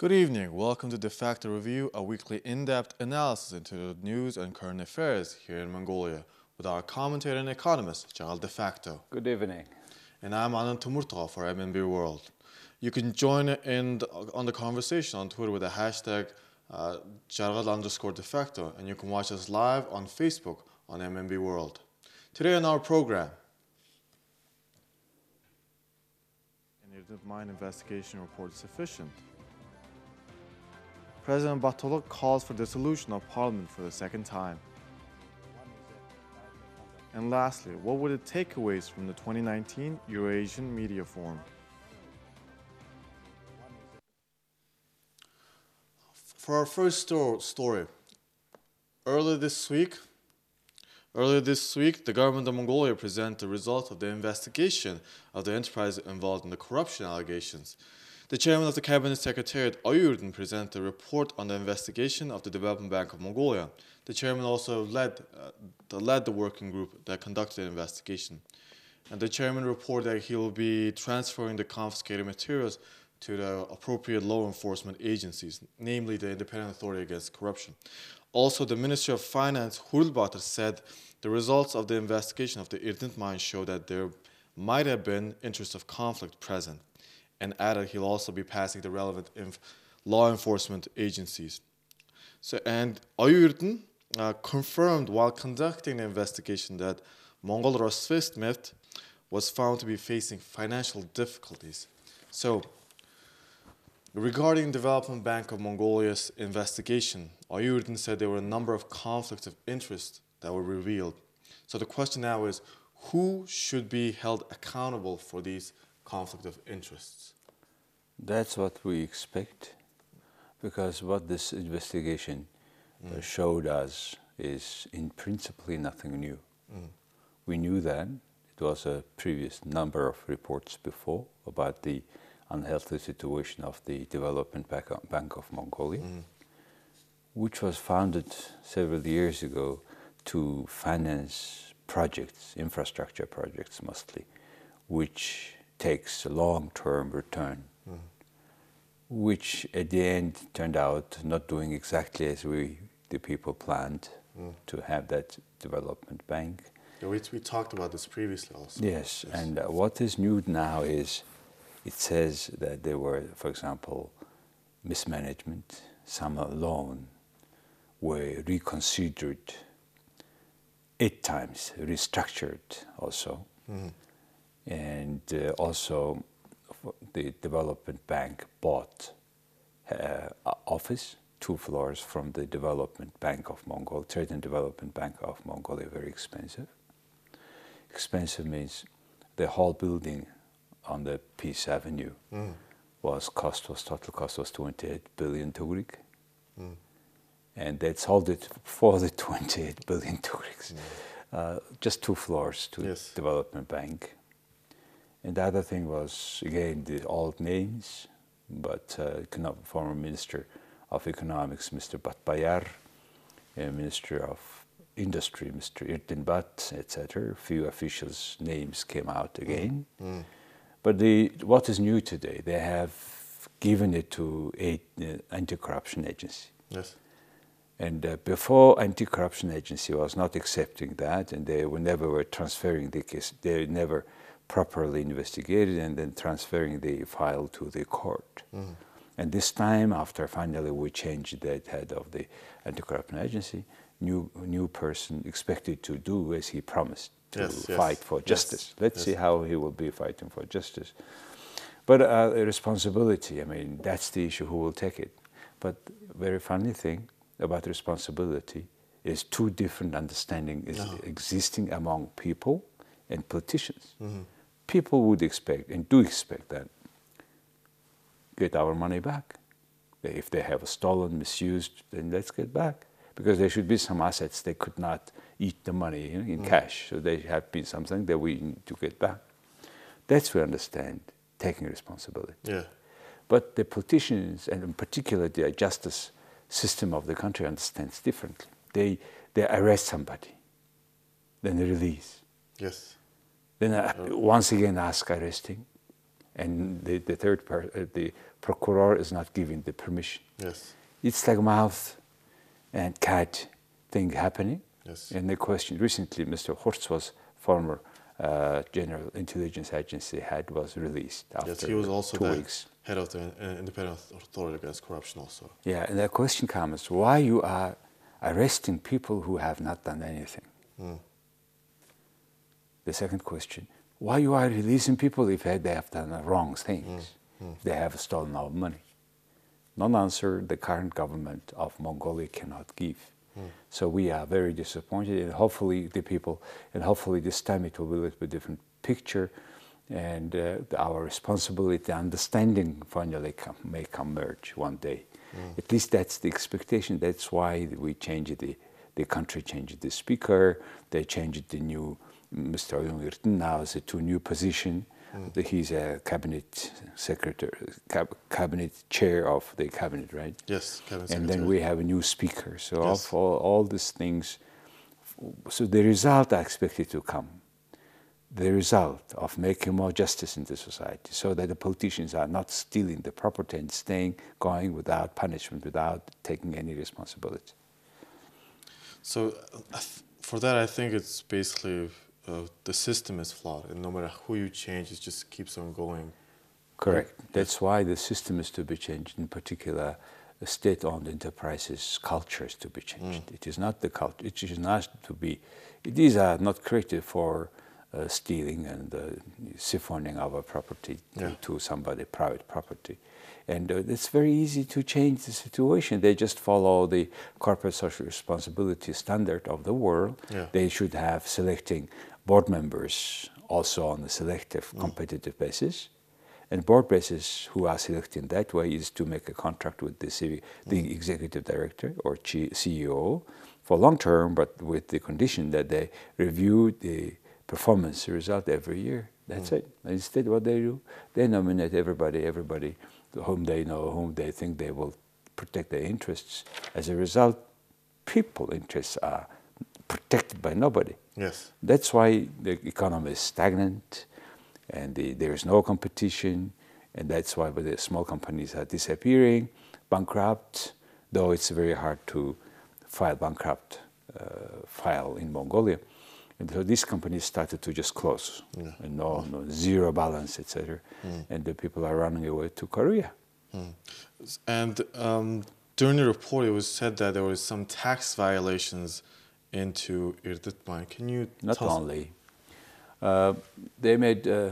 Good evening. Welcome to De facto Review, a weekly in-depth analysis into the news and current affairs here in Mongolia with our commentator and economist, Jargal De facto. Good evening. And I'm Anand Tumurtov for MNB World. You can join in the, on the conversation on Twitter with the hashtag uh, underscore de facto, and you can watch us live on Facebook on MNB World. Today on our program, an mine investigation report sufficient. President Battulga calls for dissolution of parliament for the second time. And lastly, what were the takeaways from the 2019 Eurasian Media Forum? For our first story, earlier this week, earlier this week, the government of Mongolia presented the results of the investigation of the enterprise involved in the corruption allegations. The chairman of the Cabinet Secretariat, Oyun-Erdene, presented a report on the investigation of the Development Bank of Mongolia. The chairman also led, uh, the, led the working group that conducted the investigation. And the chairman reported that he will be transferring the confiscated materials to the appropriate law enforcement agencies, namely the Independent Authority Against Corruption. Also, the Ministry of Finance, Khurelbaatar, said the results of the investigation of the Erdenet mine show that there might have been interests of conflict present and added he'll also be passing the relevant law enforcement agencies. So, and Oyun-Erdene uh, confirmed while conducting the investigation that Mongolrostsvetmet was found to be facing financial difficulties. So, regarding Development Bank of Mongolia's investigation, Oyun-Erdene said there were a number of conflicts of interest that were revealed. So the question now is, who should be held accountable for these conflict of interests? That's what we expect, because what this investigation uh, mm. showed us is, in principle, nothing new. Mm. We knew that. It was a previous number of reports before about the unhealthy situation of the Development Bank of Mongolia, mm. which was founded several years ago to finance projects, infrastructure projects mostly, which takes a long-term return, mm. which at the end turned out not doing exactly as we, the people, planned mm. to have that development bank. Yeah, we, we talked about this previously also. Yes, yes. and uh, what is new now is it says that there were, for example, mismanagement, some loan were reconsidered eight times, restructured also. Mm and uh, also the development bank bought uh, office two floors from the development bank of mongolia trade and development bank of mongolia very expensive expensive means the whole building on the peace avenue mm. was cost was total cost was 28 billion tugrik mm. and they sold it for the 28 billion tugriks mm. uh, just two floors to yes. development bank and the other thing was, again, the old names, but uh, former Minister of Economics, Mr. Batbayar, Minister of Industry, Mr. Irdin Bat, etc. A few officials' names came out again. Mm. Mm. But the, what is new today, they have given it to a uh, anti-corruption agency. Yes. And uh, before anti-corruption agency was not accepting that, and they were never were transferring the case. They never properly investigated and then transferring the file to the court. Mm. And this time, after finally we changed the head of the anti-corruption agency, new new person expected to do as he promised to yes, fight yes. for justice. Yes, Let's see how he will be fighting for justice. But uh, responsibility, I mean, that's the issue. Who will take it? But very funny thing about responsibility is two different understanding is no. existing among people and politicians. Mm-hmm people would expect and do expect that get our money back. If they have stolen, misused, then let's get back. Because there should be some assets they could not eat the money you know, in mm. cash. So there have been something that we need to get back. That's we understand taking responsibility. Yeah. But the politicians, and in particular the justice system of the country, understands differently. They, they arrest somebody, then they release. Yes. Then I once again ask arresting, and the, the third part, uh, the procureur is not giving the permission. Yes. It's like mouth and cat thing happening. Yes. And the question recently, Mr. Khurts was former uh, General Intelligence Agency head was released after Yes, he was also two the weeks. head of the uh, Independent Authority Against Corruption also. Yeah, and the question comes: Why you are arresting people who have not done anything? Mm. The second question: Why you are releasing people if they have done the wrong things? Mm-hmm. They have stolen our money. Non answer the current government of Mongolia cannot give. Mm. So we are very disappointed, and hopefully the people, and hopefully this time it will be a little bit different picture, and uh, our responsibility, understanding finally come, may converge one day. Mm. At least that's the expectation. That's why we changed the the country changed the speaker. They changed the new Mr. Oyun now is to a new position. The- He's a cabinet secretary, cab, cabinet chair of the cabinet, right? Yes, Cabinet secretary. and then we have a new speaker. So Yes. of all, all these things, so the result I expected to come, the result of making more justice in the society, so that the politicians are not stealing the property and staying going without punishment, without taking any responsibility. So uh, for that, I think it's basically the system is flawed, and no matter who you change, it just keeps on going. Correct. That's why the system is to be changed. In particular, state-owned enterprises' culture is to be changed. It is not the culture. It is not to be. These are not created for uh, stealing and uh, siphoning our property to, Yeah. to somebody, private property. And uh, it's very easy to change the situation. They just follow the corporate social responsibility standard of the world. Yeah. They should have selecting board members also on a selective, Mm. competitive basis. And board basis who are selected in that way is to make a contract with the, CV, the Mm. executive director or CEO for long term, but with the condition that they review the performance result every year. That's it. And instead, what they do, they nominate everybody, everybody whom they know, whom they think they will protect their interests. As a result, people interests are protected by nobody. Yes. That's why the economy is stagnant and the, there is no competition. And that's why the small companies are disappearing, bankrupt, though it's very hard to file bankrupt uh, file in Mongolia. And so these companies started to just close, Yeah. and no, no zero balance, etc. And the people are running away to Korea. And um, during the report, it was said that there was some tax violations into Erdenet mine. Can you Not only. Uh, they made uh,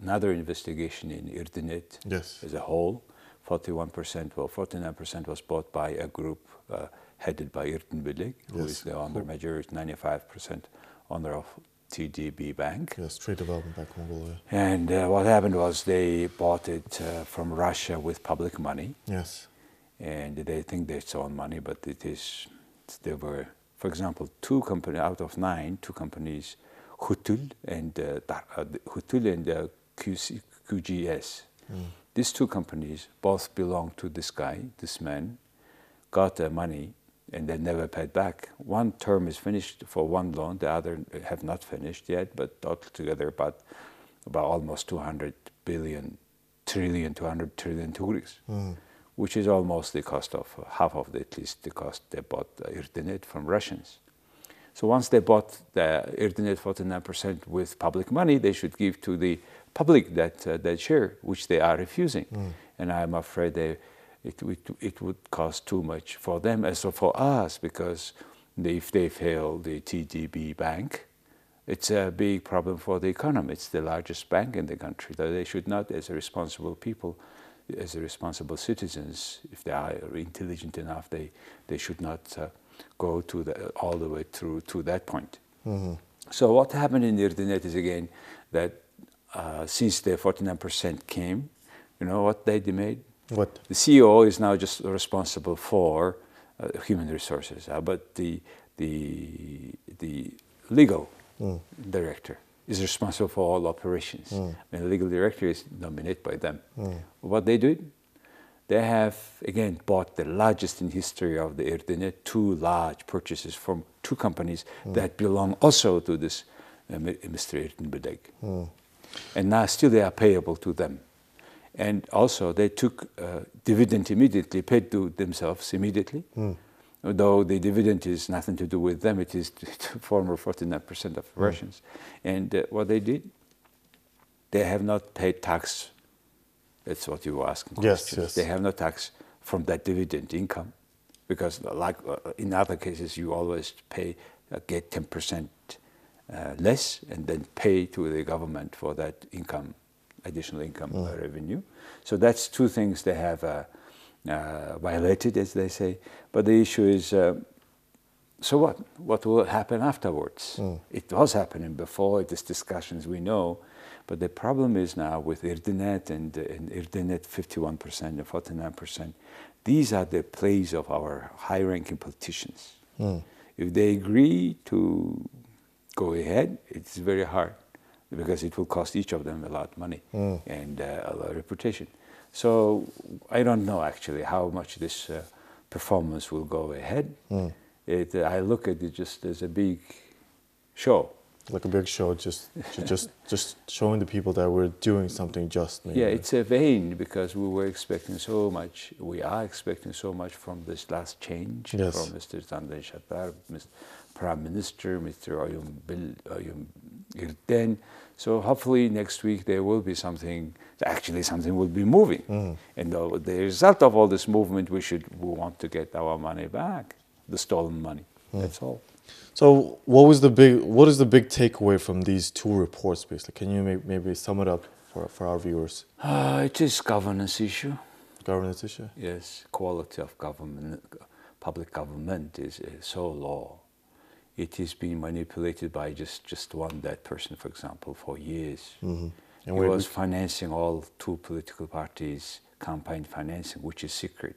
another investigation in Erdenet Yes. as a whole. 41%, well, 49% was bought by a group uh, headed by Erdenebileg, who Yes. is the owner, majority, 95% owner of TDB Bank. Yes, Trade Development Bank Mongolia. And uh, what happened was they bought it uh, from Russia with public money Yes. and they think they it's own money, but it is there were, for example, two companies out of nine, two companies, Hutul and uh, uh, Hutul and uh, QC, QGS. These two companies both belong to this guy, this man, got the money and they never paid back. One term is finished for one loan, the other have not finished yet, but altogether about about almost 200 billion, trillion, 200 trillion tugriks, which is almost the cost of half of the, at least the cost they bought Erdenet from Russians. So once they bought the Erdenet 49% with public money, they should give to the public that uh, that share, which they are refusing. And I'm afraid they, it, it, it would cost too much for them as well for us because they, if they fail the TDB bank, it's a big problem for the economy. It's the largest bank in the country. So they should not, as responsible people, as a responsible citizens, if they are intelligent enough, they, they should not uh, go to the, all the way through to that point. So what happened in Erdenet is again that uh, since the 49% came, you know what they made? What? The CEO is now just responsible for uh, human resources, uh, but the the the legal director is responsible for all operations. Hmm. And the legal director is nominated by them. Hmm. What they did, they have again bought the largest in history of the Erdenet, two large purchases from two companies hmm. that belong also to this uh, Mr. Uh, Erdenebileg. And now still they are payable to them. And also they took uh, dividend immediately, paid to themselves immediately. Mm. Though the dividend is nothing to do with them, it is former 49% of Hmm. Russians. And uh, what they did, they have not paid tax. That's what you were asking. Yes, questions. yes. They have no tax from that dividend income, because like uh, in other cases, you always pay uh, get 10% uh, less and then pay to the government for that income, additional income uh, revenue. So that's two things they have uh, violated, as they say. But the issue is. Uh, so what? What will happen afterwards? Mm. It was happening before, these discussions we know, but the problem is now with Erdenet and, and Erdenet 51% and 49%, these are the plays of our high ranking politicians. Mm. If they agree to go ahead, it's very hard because it will cost each of them a lot of money Mm. and uh, a lot of reputation. So I don't know actually how much this uh, performance will go ahead. Mm. It, I look at it just as a big show. Like a big show, just just just showing the people that we're doing something just. Maybe. Yeah, it's a vain because we were expecting so much. We are expecting so much from this last change Yes. from Mr. Zandanshatar, Mr. Prime Minister, Mr. Oyun Bil Oyun. So hopefully next week there will be something. Actually, something will be moving, Mm. and the, the result of all this movement, we should we want to get our money back, the stolen money. That's all. So, what was the big? What is the big takeaway from these two reports? Basically, can you may, maybe sum it up for for our viewers? Uh, it is governance issue. Governance issue. Yes, quality of government, public government is, is so low. It is being manipulated by just, just one dead person, for example, for years. Mm-hmm. And he was financing all two political parties' campaign financing, which is secret.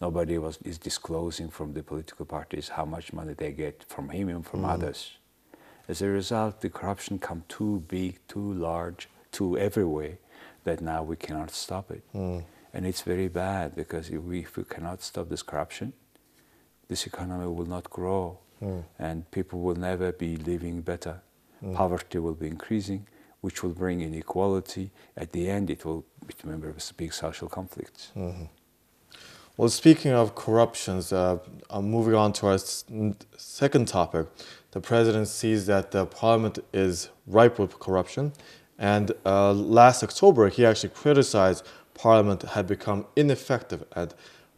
Nobody was is disclosing from the political parties how much money they get from him and from others. As a result, the corruption come too big, too large, too everywhere that now we cannot stop it. Mm. And it's very bad because if we, if we cannot stop this corruption, this economy will not grow Mm. and people will never be living better. Poverty will be increasing, which will bring inequality. At the end, it will remember big social conflicts. Well, speaking of corruptions, uh, I'm moving on to our second topic. The president sees that the parliament is ripe with corruption, and uh, last October he actually criticized parliament had become ineffective, and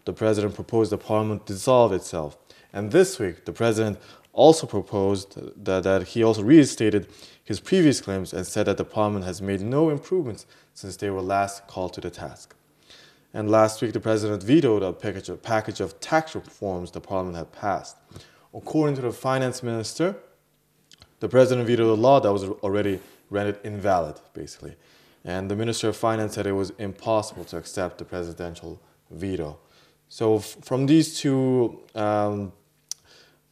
the president proposed the parliament dissolve itself. And this week, the president also proposed that, that he also reinstated his previous claims and said that the parliament has made no improvements since they were last called to the task. And last week, the president vetoed a package of, package of tax reforms the parliament had passed. According to the finance minister, the president vetoed a law that was already rendered invalid, basically. And the minister of finance said it was impossible to accept the presidential veto. So, from these two um,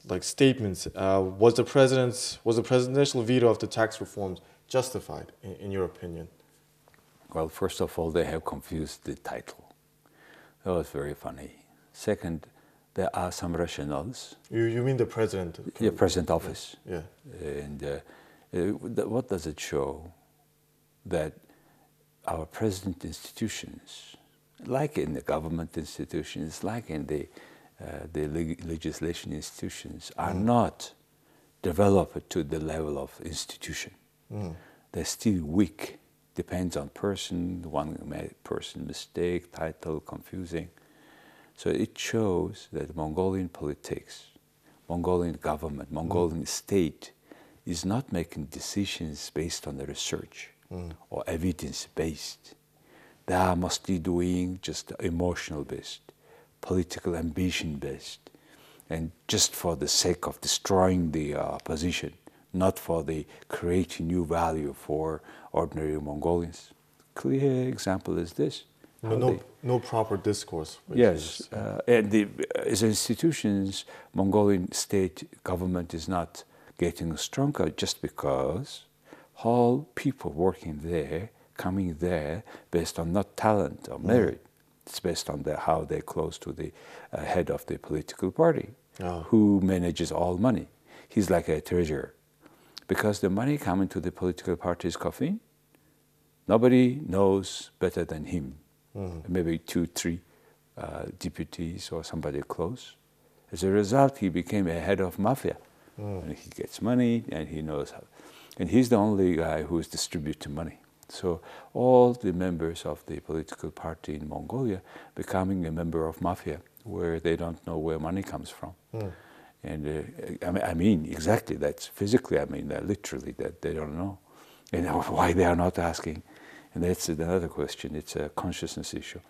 like statements, uh, was the president's was the presidential veto of the tax reforms justified, in, in your opinion? Well, first of all, they have confused the title. That was very funny. Second, there are some rationales. You, you mean the president? Yeah, present office. Yeah. And uh, uh, what does it show? That our present institutions, like in the government institutions, like in the, Uh, the leg- legislation institutions, are mm. not developed to the level of institution. Mm. They're still weak. Depends on person, one person mistake, title, confusing. So it shows that Mongolian politics, Mongolian government, Mongolian mm. state is not making decisions based on the research or evidence based. They are mostly doing just emotional based, political ambition based, and just for the sake of destroying the uh, opposition, not for the creating new value for ordinary Mongolians. Clear example is this. No, no, no proper discourse. Yes, is- uh, and the, as institutions, Mongolian state government is not getting stronger just because all people working there, coming there, based on not talent or merit, it's based on the, how they're close to the uh, head of the political party, Oh. who manages all money. He's like a treasurer, because the money coming to the political party's coffin Nobody knows better than him. Mm-hmm. Maybe two, three uh, deputies or somebody close. As a result, he became a head of mafia. Mm. And he gets money and he knows how. And he's the only guy who is distributing money. So all the members of the political party in Mongolia becoming a member of mafia, where they don't know where money comes from. Mm. And uh, I, mean, exactly, that's physically, I mean, that literally, that they don't know. And why they are not asking. And that's another question, it's a consciousness issue.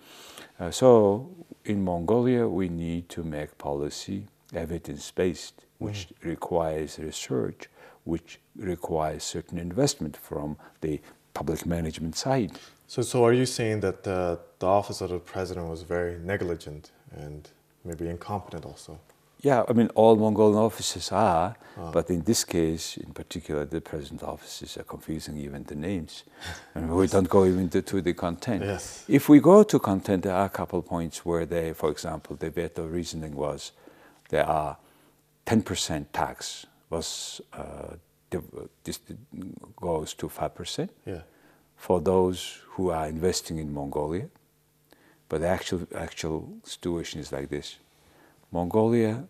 Uh, so in Mongolia, we need to make policy evidence based, which mm. requires research, which requires certain investment from the public management side. So, so are you saying that the, the office of the president was very negligent and maybe incompetent also? Yeah, I mean, all Mongolian offices are, ah. but in this case, in particular, the president offices are confusing even the names. and we don't go even to, to, the content. Yes. If we go to content, there are a couple of points where they, for example, the veto reasoning was there are 10% tax was uh, this goes to 5% yeah. for those who are investing in Mongolia. But the actual, actual situation is like this Mongolia,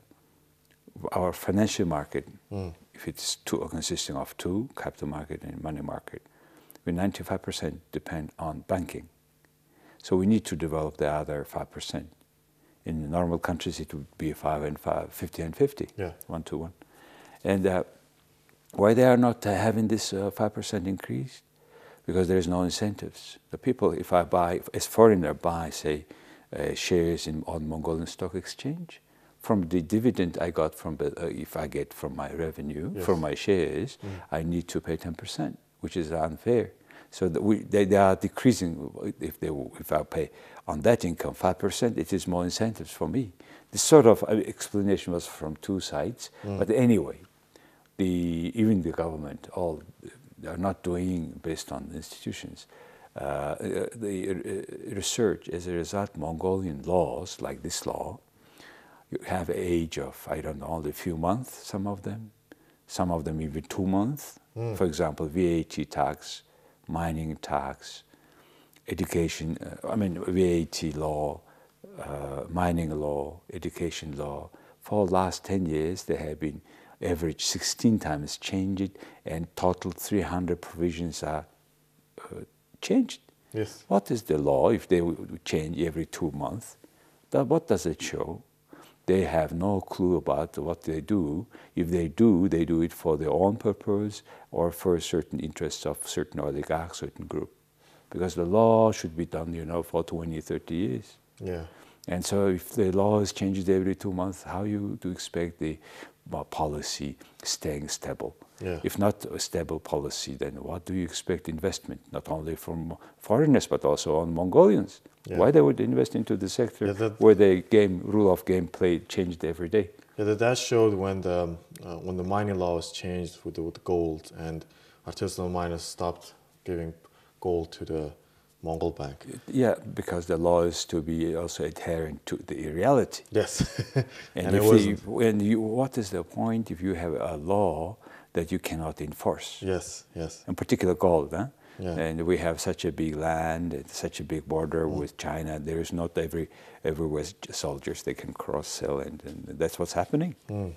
our financial market, mm. if it's two, consisting of two, capital market and money market, we 95% depend on banking. So we need to develop the other 5%. In normal countries, it would be 5 and 5, 50 and 50, yeah. 1 to 1. And uh, why they are not uh, having this uh, 5% increase? Because there is no incentives. The people, if I buy, as foreigner, buy, say, uh, shares in, on Mongolian Stock Exchange, from the dividend I got from, uh, if I get from my revenue, yes. from my shares, mm. I need to pay 10%, which is unfair. So we, they, they, are decreasing. If, they, if I pay on that income 5%, it is more incentives for me. This sort of uh, explanation was from two sides. Mm. But anyway, the, even the government, all are not doing based on institutions. Uh, uh the uh, research, as a result, Mongolian laws, like this law, you have age of, I don't know, only a few months, some of them, some of them even two months. Mm. For example, VAT tax, mining tax, education, uh, I mean, VAT law, uh, mining law, education law. For the last 10 years, there have been average 16 times changed and total 300 provisions are uh, changed. Yes. What is the law if they change every two months? That, what does it show? they have no clue about what they do. If they do, they do it for their own purpose or for certain interests of certain oligarch, certain group. Because the law should be done, you know, for 20, 30 years. Yeah. And so if the law is changed every two months, how you do expect the uh, policy staying stable? Yeah. If not a stable policy, then what do you expect investment, not only from foreigners, but also on Mongolians? Yeah. Why they would invest into the sector yeah, that, where the game rule of game play changed every day? Yeah, that, that showed when the uh, when the mining law was changed with the, with the gold and artisanal miners stopped giving gold to the Mongol bank. Yeah, because the law is to be also adherent to the reality. Yes, and, and if you, when you, what is the point if you have a law that you cannot enforce? Yes, yes. In particular, gold. Huh? Yeah. And we have such a big land and such a big border mm. with China. There is not every everywhere soldiers they can cross sell, and, and that's what's happening. Mm.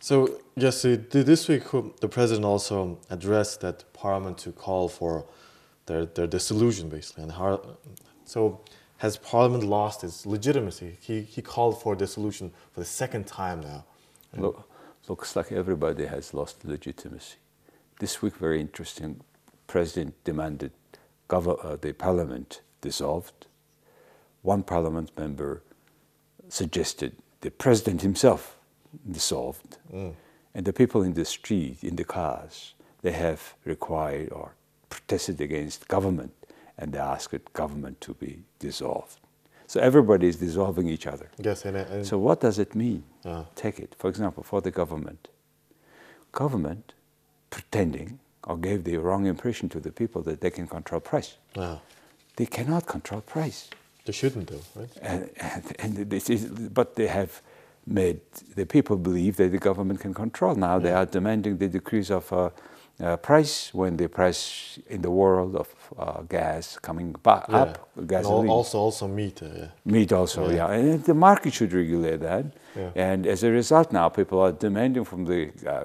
So yes, this week the president also addressed that parliament to call for their their dissolution, basically. And how, so has parliament lost its legitimacy? He he called for dissolution for the second time now. Look, looks like everybody has lost legitimacy. This week, very interesting president demanded uh, the parliament dissolved. One parliament member suggested the president himself dissolved. Mm. And the people in the street, in the cars, they have required or protested against government and they asked government to be dissolved. So everybody is dissolving each other. Yes, and, and so what does it mean? Uh. Take it, for example, for the government. Government pretending or gave the wrong impression to the people that they can control price. Wow. They cannot control price. They shouldn't do, right? And, and, and this is, but they have made the people believe that the government can control. Now yeah. they are demanding the decrease of uh, uh, price when the price in the world of uh, gas coming back Yeah. up, gasoline, al- also, also meat. Uh, yeah. meat also, Yeah. yeah. and the market should regulate that. And as a result, now people are demanding from the uh,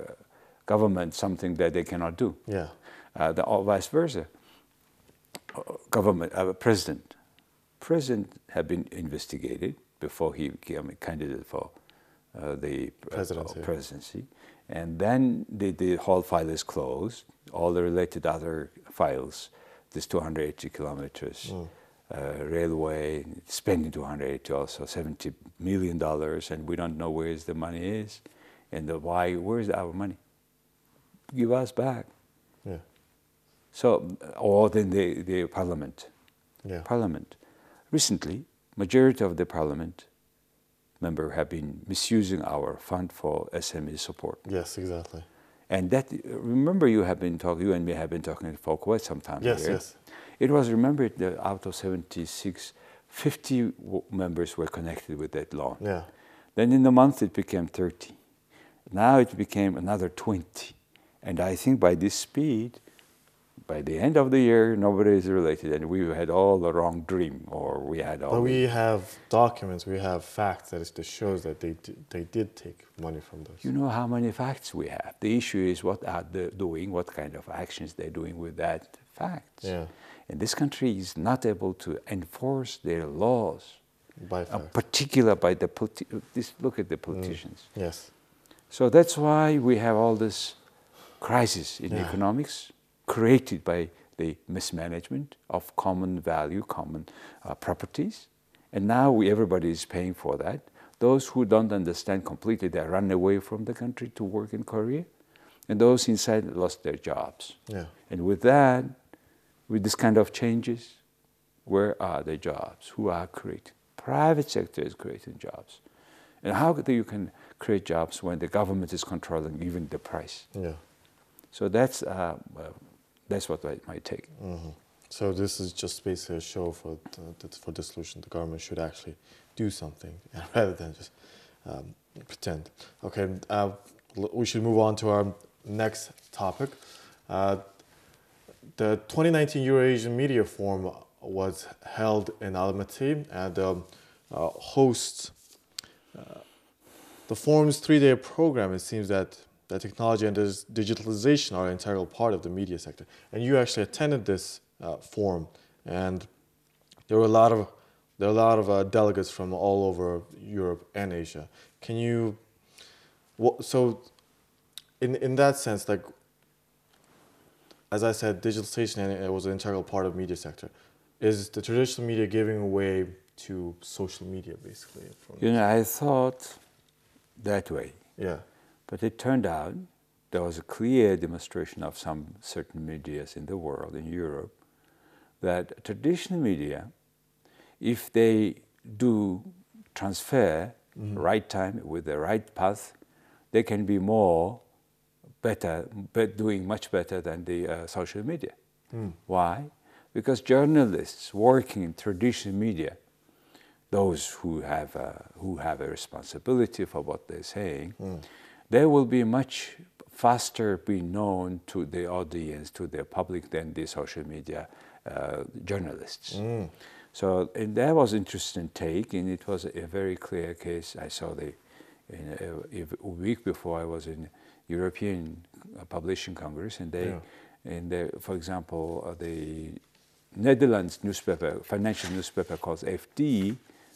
government something that they cannot do. Yeah. Uh, the, or vice versa. Uh, Government, uh, president, president had been investigated before he became a candidate for uh, the Presidency. presidency, and then the, the whole file is closed. All the related other files, this 280 kilometers Mm. uh, railway, spending 280 also 70 million dollars, and we don't know where the money is, and the why. Where's our money? Give us back. Yeah. So, or then the, the parliament. Yeah. Parliament. Recently, majority of the parliament member have been misusing our fund for SME support. Yes, exactly. And that, remember you have been talking, you and me have been talking for quite some time Yes, here. yes. It was remembered that out of 76, 50 w- members were connected with that loan. Yeah. Then in a month it became 30. Now it became another 20. And I think by this speed, by the end of the year, nobody is related. And we had all the wrong dream, or we had all. But the- we have documents, we have facts that, is, that shows that they, d- they did take money from those. you know how many facts we have. The issue is what are they doing, what kind of actions they're doing with that facts. Yeah. And this country is not able to enforce their laws, By facts. particular by the politi- this, look at the mm. politicians. yes. So that's why we have all this crisis in Yeah. economics created by the mismanagement of common value, common uh, properties. And now we, everybody is paying for that. Those who don't understand completely, they run away from the country to work in Korea. And those inside lost their jobs. Yeah. And with that, with this kind of changes, where are the jobs? Who are creating? Private sector is creating jobs. And how do you can create jobs when the government is controlling even the price? Yeah. So that's, uh, uh, that's what I might take. hmm So this is just basically a show for the, for the solution. The government should actually do something rather than just um, pretend. Okay, uh, we should move on to our next topic. Uh, the 2019 Eurasian Media Forum was held in Almaty, and um, uh, hosts uh, the forum's three-day program. It seems that that technology and dis- digitalization are an integral part of the media sector. And you actually attended this uh, forum, and there were a lot of there are a lot of uh, delegates from all over Europe and Asia. Can you, wha- so, in in that sense, like as I said, digitalization and it was an integral part of media sector. Is the traditional media giving way to social media, basically? You know, I thought that way. yeah. But it turned out there was a clear demonstration of some certain medias in the world, in Europe, that traditional media, if they do transfer mm-hmm. right time with the right path, they can be more better, but doing much better than the uh, social media. Mm. Why? Because journalists working in traditional media, those who have a, who have a responsibility for what they're saying, mm. They will be much faster be known to the audience, to the public than the social media uh, journalists. So and that was interesting take, and it was a very clear case. I saw the in a, a week before I was in European uh, Publishing Congress, and they, Yeah. and they, for example, uh, the Netherlands newspaper, financial newspaper called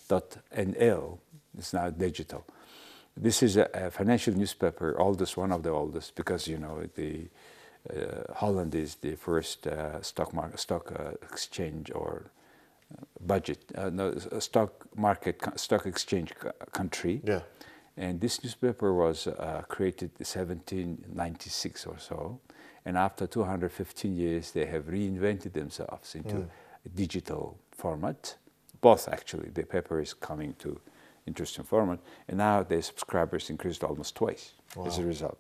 FD.nl, it's now digital. This is a, a financial newspaper, oldest, one of the oldest, because you know the uh, Holland is the first uh, stock market, stock uh, exchange or uh, budget, uh, no, uh, stock market, stock exchange country. Yeah. And this newspaper was uh, created in 1796 or so. And after 215 years, they have reinvented themselves into a digital format. Both actually, the paper is coming to interesting format. And now their subscribers increased almost twice as a result.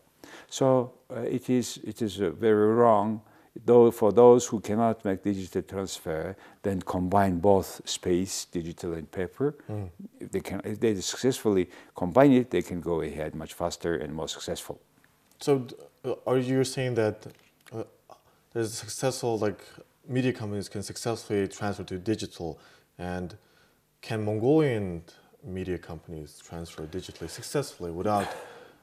So uh, it is, it is uh, very wrong. Though for those who cannot make digital transfer, then combine both space, digital and paper. If they can, if they successfully combine it, they can go ahead much faster and more successful. So, uh, are you saying that uh, there's successful like media companies can successfully transfer to digital, and can Mongolian media companies transfer digitally successfully without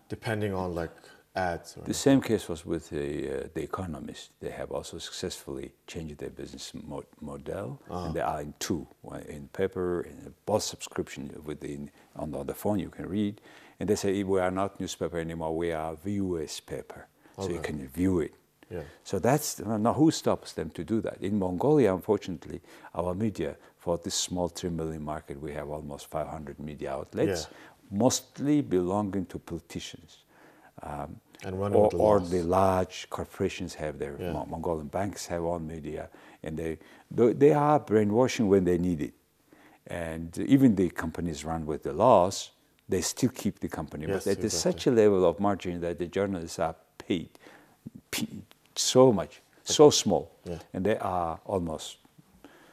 depending on like ads? the same case was with the, uh, the Economist. They have also successfully changed their business mo model, uh-huh. and they are in two: in paper, in both subscription within on the, on the phone you can read, and they say we are not newspaper anymore; we are viewers paper, okay. so you can view it. Yeah. So that's now who stops them to do that? In Mongolia, unfortunately, our media for this small three million market, we have almost 500 media outlets, yeah. mostly belonging to politicians. Um, or, the or, the large corporations have their yeah. Mongolian banks have own media, and they they are brainwashing when they need it, and even the companies run with the laws, they still keep the company, yes, but at exactly. such a level of margin that the journalists are paid so much, so small, yeah. and they are almost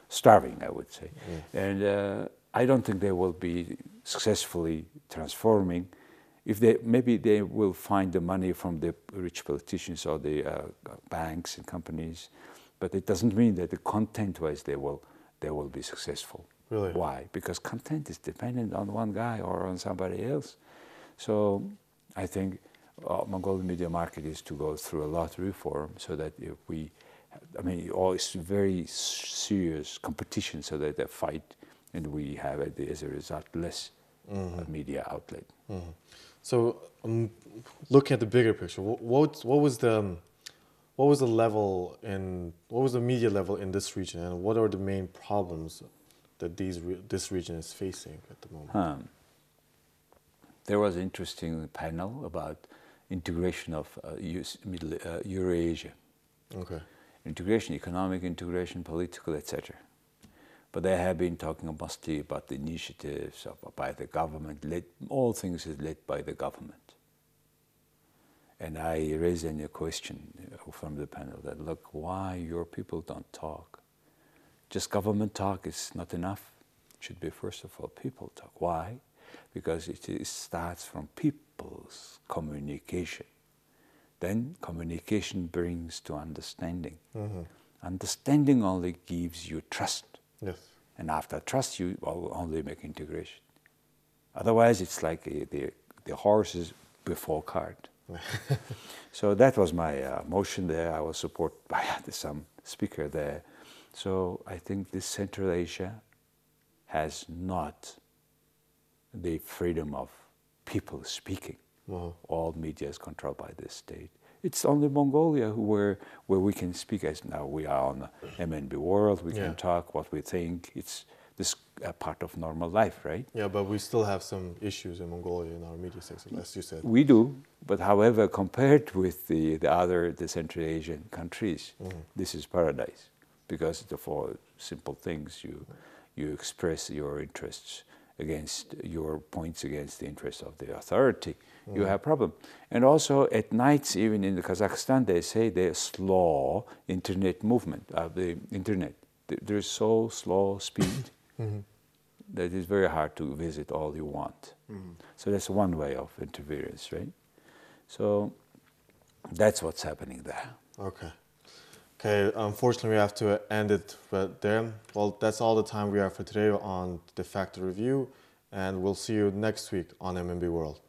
starving, I would say. Yeah. And uh, I don't think they will be successfully transforming. If they maybe they will find the money from the rich politicians or the uh, banks and companies, but it doesn't mean that the content-wise they will they will be successful. Really? Why? Because content is dependent on one guy or on somebody else. So I think uh, Mongolian media market is to go through a lot of reform so that if we, I mean, all it's very serious competition so that they fight and we have, as a result, less mm-hmm. media outlet. Mm-hmm. So, um, looking at the bigger picture, what, what, what was the um, what was the level in what was the media level in this region, and what are the main problems that these re- this region is facing at the moment? Huh. There was an interesting panel about integration of uh, Middle, uh, Eurasia. Okay. Integration, economic integration, political, etc. But they have been talking mostly about the initiatives of, by the government. Led, all things is led by the government. And I raised a question uh, from the panel that look, why your people don't talk? Just government talk is not enough. It should be first of all people talk. Why? Because it, starts from people's communication. Then communication brings to understanding. Mm-hmm. Understanding only gives you trust. Yes. And after trust, you will only make integration. Otherwise, it's like a, the, the horses before cart. so that was my uh, motion there. I was supported by some speaker there. So I think this Central Asia has not the freedom of people speaking. Uh-huh. All media is controlled by the state. It's only Mongolia where where we can speak as now we are on MNB world. We yeah. can talk what we think. It's this uh, part of normal life, right? Yeah, but we still have some issues in Mongolia in our media sector, as you said. We do, but however, compared with the, the other the Central Asian countries, mm-hmm. this is paradise because the four simple things you you express your interests against your points against the interests of the authority, mm. you have problem. And also at nights, even in the Kazakhstan, they say they slow internet movement of the internet. There's so slow speed mm-hmm. that it's very hard to visit all you want. Mm-hmm. So that's one way of interference, right? So that's what's happening there. Okay. Okay, unfortunately, we have to end it but there. Well, that's all the time we have for today on De facto Review, and we'll see you next week on MNB World.